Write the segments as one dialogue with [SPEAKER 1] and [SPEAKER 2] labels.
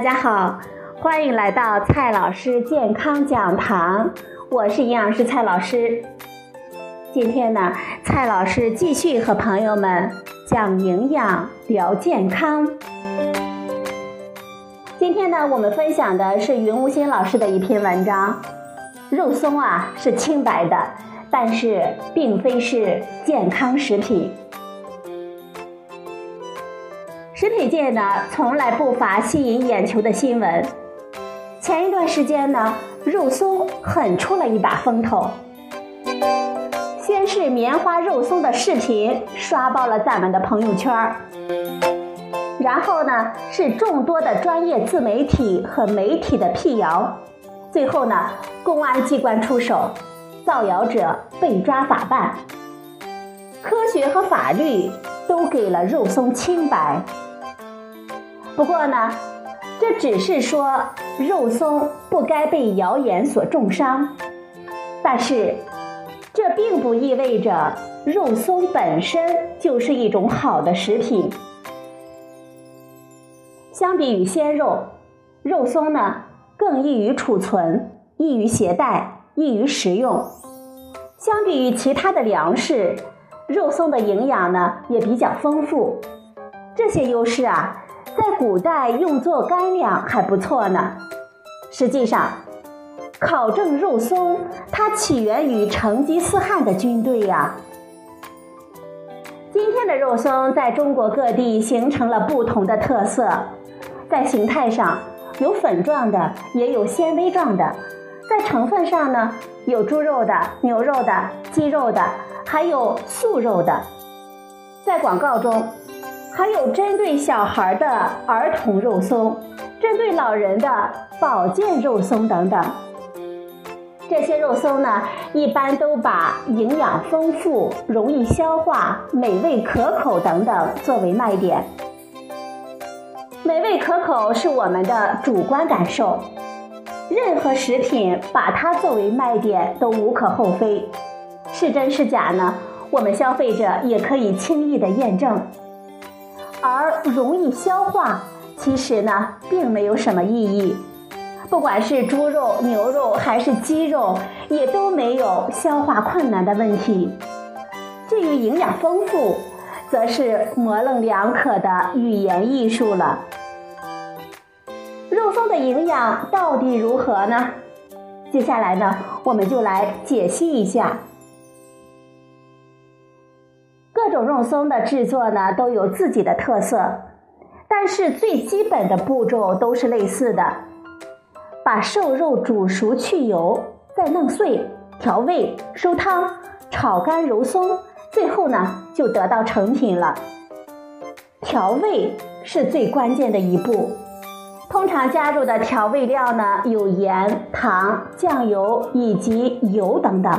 [SPEAKER 1] 大家好，欢迎来到蔡老师健康讲堂，我是营养师蔡老师。今天呢，蔡老师继续和朋友们讲营养、聊健康。今天呢，我们分享的是云无心老师的一篇文章。肉松啊是清白的，但是并非是健康食品。食品界呢，从来不乏吸引眼球的新闻。前一段时间呢，肉松狠出了一把风头。先是棉花肉松的视频刷爆了咱们的朋友圈儿，然后呢是众多的专业自媒体和媒体的辟谣，最后呢公安机关出手，造谣者被抓法办。科学和法律都给了肉松清白。不过呢，这只是说肉松不该被谣言所重伤，但是这并不意味着肉松本身就是一种好的食品。相比于鲜肉，肉松呢更易于储存、易于携带、易于食用。相比于其他的粮食，肉松的营养呢也比较丰富。这些优势啊。在古代用作干粮还不错呢。实际上，考证肉松，它起源于成吉思汗的军队呀。今天的肉松在中国各地形成了不同的特色，在形态上有粉状的，也有纤维状的；在成分上呢，有猪肉的、牛肉的、鸡肉的，还有素肉的。在广告中。还有针对小孩的儿童肉松，针对老人的保健肉松等等。这些肉松呢，一般都把营养丰富、容易消化、美味可口等等作为卖点。美味可口是我们的主观感受，任何食品把它作为卖点都无可厚非。是真是假呢？我们消费者也可以轻易的验证。而容易消化，其实呢并没有什么意义。不管是猪肉、牛肉还是鸡肉，也都没有消化困难的问题。至于营养丰富，则是模棱两可的语言艺术了。肉松的营养到底如何呢？接下来呢，我们就来解析一下。种肉松的制作呢都有自己的特色，但是最基本的步骤都是类似的：把瘦肉煮熟去油，再弄碎，调味，收汤，炒干揉松，最后呢就得到成品了。调味是最关键的一步，通常加入的调味料呢有盐、糖、酱油以及油等等。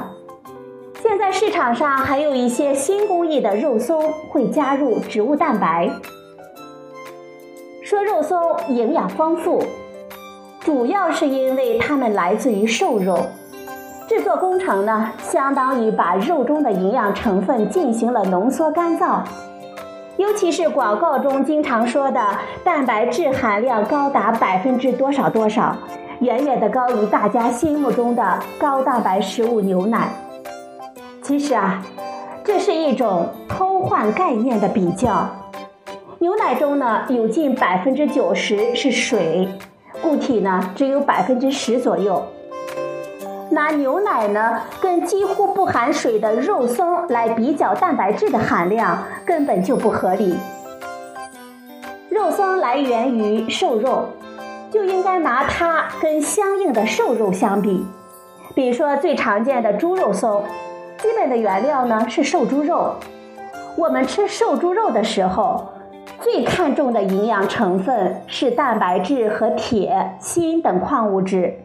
[SPEAKER 1] 在市场上还有一些新工艺的肉松会加入植物蛋白。说肉松营养丰富，主要是因为它们来自于瘦肉，制作工程呢相当于把肉中的营养成分进行了浓缩干燥。尤其是广告中经常说的蛋白质含量高达百分之多少多少，远远的高于大家心目中的高蛋白食物牛奶。其实啊，这是一种偷换概念的比较。牛奶中呢有近百分之九十是水，固体呢只有百分之十左右。拿牛奶呢跟几乎不含水的肉松来比较蛋白质的含量，根本就不合理。肉松来源于瘦肉，就应该拿它跟相应的瘦肉相比。比如说最常见的猪肉松。基本的原料呢是瘦猪肉。我们吃瘦猪肉的时候，最看重的营养成分是蛋白质和铁、锌等矿物质。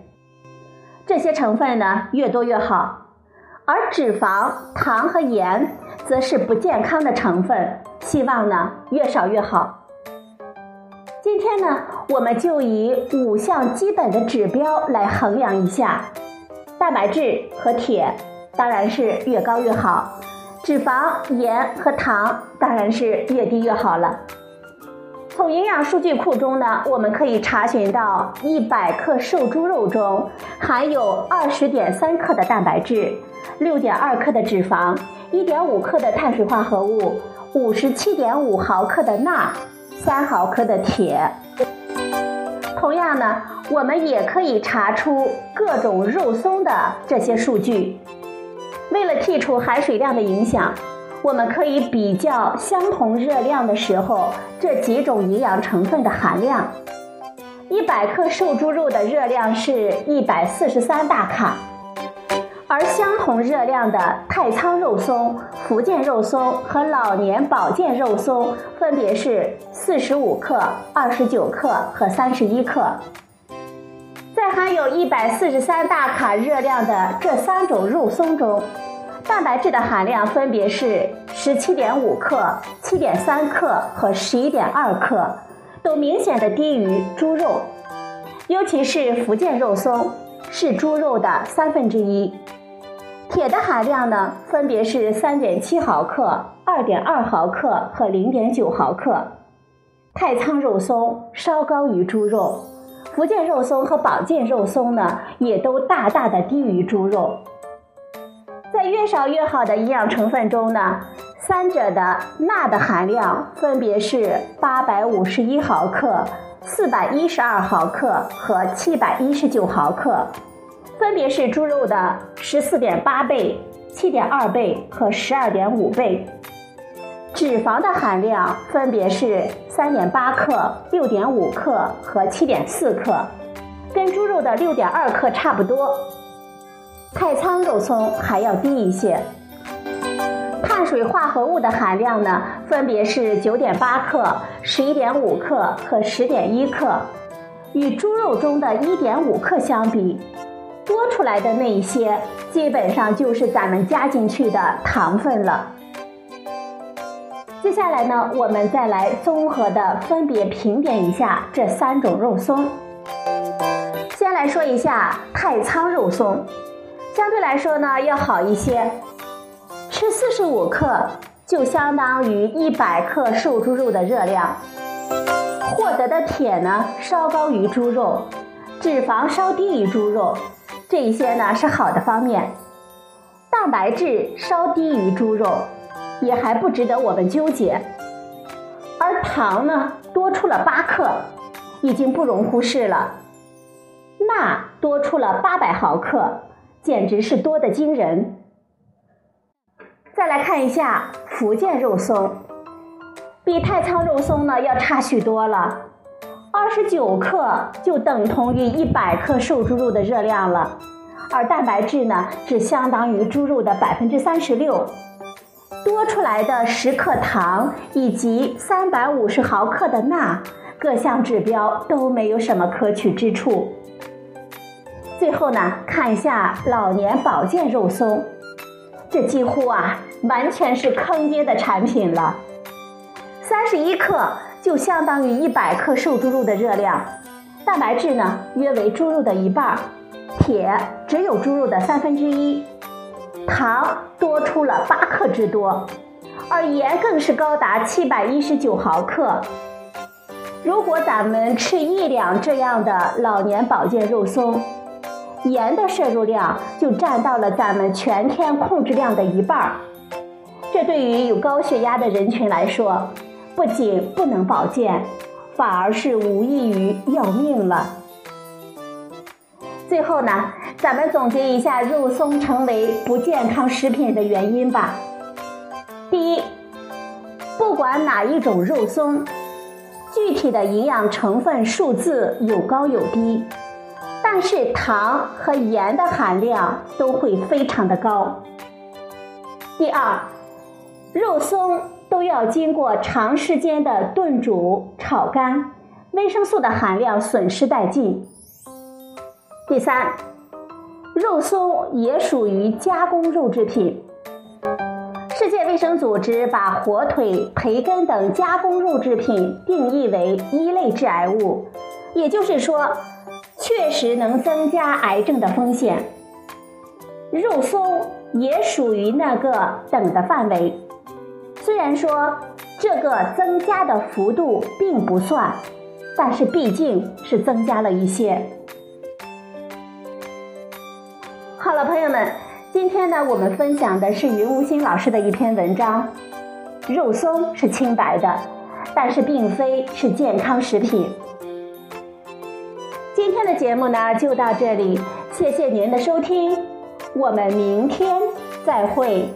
[SPEAKER 1] 这些成分呢越多越好，而脂肪、糖和盐则是不健康的成分，希望呢越少越好。今天呢，我们就以五项基本的指标来衡量一下蛋白质和铁。当然是越高越好，脂肪、盐和糖当然是越低越好了。从营养数据库中呢，我们可以查询到，一百克瘦猪肉中含有二十点三克的蛋白质，六点二克的脂肪，一点五克的碳水化合物，五十七点五毫克的钠，三毫克的铁。同样呢，我们也可以查出各种肉松的这些数据。为了剔除含水量的影响。我们可以比较相同热量的时候这几种营养成分的含量。一百克瘦猪肉的热量是一百四十三大卡，而相同热量的太仓肉松、福建肉松和老年保健肉松分别是四十五克、二十九克和三十一克。在含有一百四十三大卡热量的这三种肉松中。蛋白质的含量分别是十七点五克、七点三克和十一点二克，都明显的低于猪肉，尤其是福建肉松是猪肉的三分之一。铁的含量呢，分别是三点七毫克、二点二毫克和零点九毫克。太仓肉松稍高于猪肉，福建肉松和保健肉松呢，也都大大的低于猪肉。在越少越好的营养成分中呢，三者的钠的含量分别是八百五十一毫克、四百一十二毫克和七百一十九毫克，分别是猪肉的十四点八倍、七点二倍和十二点五倍。脂肪的含量分别是三点八克、六点五克和七点四克，跟猪肉的六点二克差不多。太仓肉松还要低一些，碳水化合物的含量呢，分别是九点八克、十一点五克和十点一克，与猪肉中的一点五克相比，多出来的那一些，基本上就是咱们加进去的糖分了。接下来呢，我们再来综合的分别评点一下这三种肉松。先来说一下太仓肉松。相对来说呢，要好一些。吃四十五克就相当于一百克瘦猪肉的热量，获得的铁呢稍高于猪肉，脂肪稍低于猪肉，这一些呢是好的方面。蛋白质稍低于猪肉，也还不值得我们纠结。而糖呢多出了八克，已经不容忽视了。钠多出了八百毫克。简直是多的惊人。再来看一下福建肉松，比太仓肉松呢要差许多了，二十九克就等同于一百克瘦猪肉的热量了，而蛋白质呢只相当于猪肉的百分之三十六，多出来的十克糖以及三百五十毫克的钠，各项指标都没有什么可取之处。最后呢，看一下老年保健肉松，这几乎啊完全是坑爹的产品了。三十一克就相当于一百克瘦猪肉的热量，蛋白质呢约为猪肉的一半，铁只有猪肉的三分之一，糖多出了八克之多，而盐更是高达七百一十九毫克。如果咱们吃一两这样的老年保健肉松，盐的摄入量就占到了咱们全天控制量的一半儿，这对于有高血压的人群来说，不仅不能保健，反而是无异于要命了。最后呢，咱们总结一下肉松成为不健康食品的原因吧。第一，不管哪一种肉松，具体的营养成分数字有高有低。但是糖和盐的含量都会非常的高。第二，肉松都要经过长时间的炖煮、炒干，维生素的含量损失殆尽。第三，肉松也属于加工肉制品。世界卫生组织把火腿、培根等加工肉制品定义为一类致癌物，也就是说。确实能增加癌症的风险，肉松也属于那个等的范围。虽然说这个增加的幅度并不算，但是毕竟是增加了一些。好了，朋友们，今天呢，我们分享的是云无心老师的一篇文章。肉松是清白的，但是并非是健康食品。今天的节目呢，就到这里，谢谢您的收听，我们明天再会。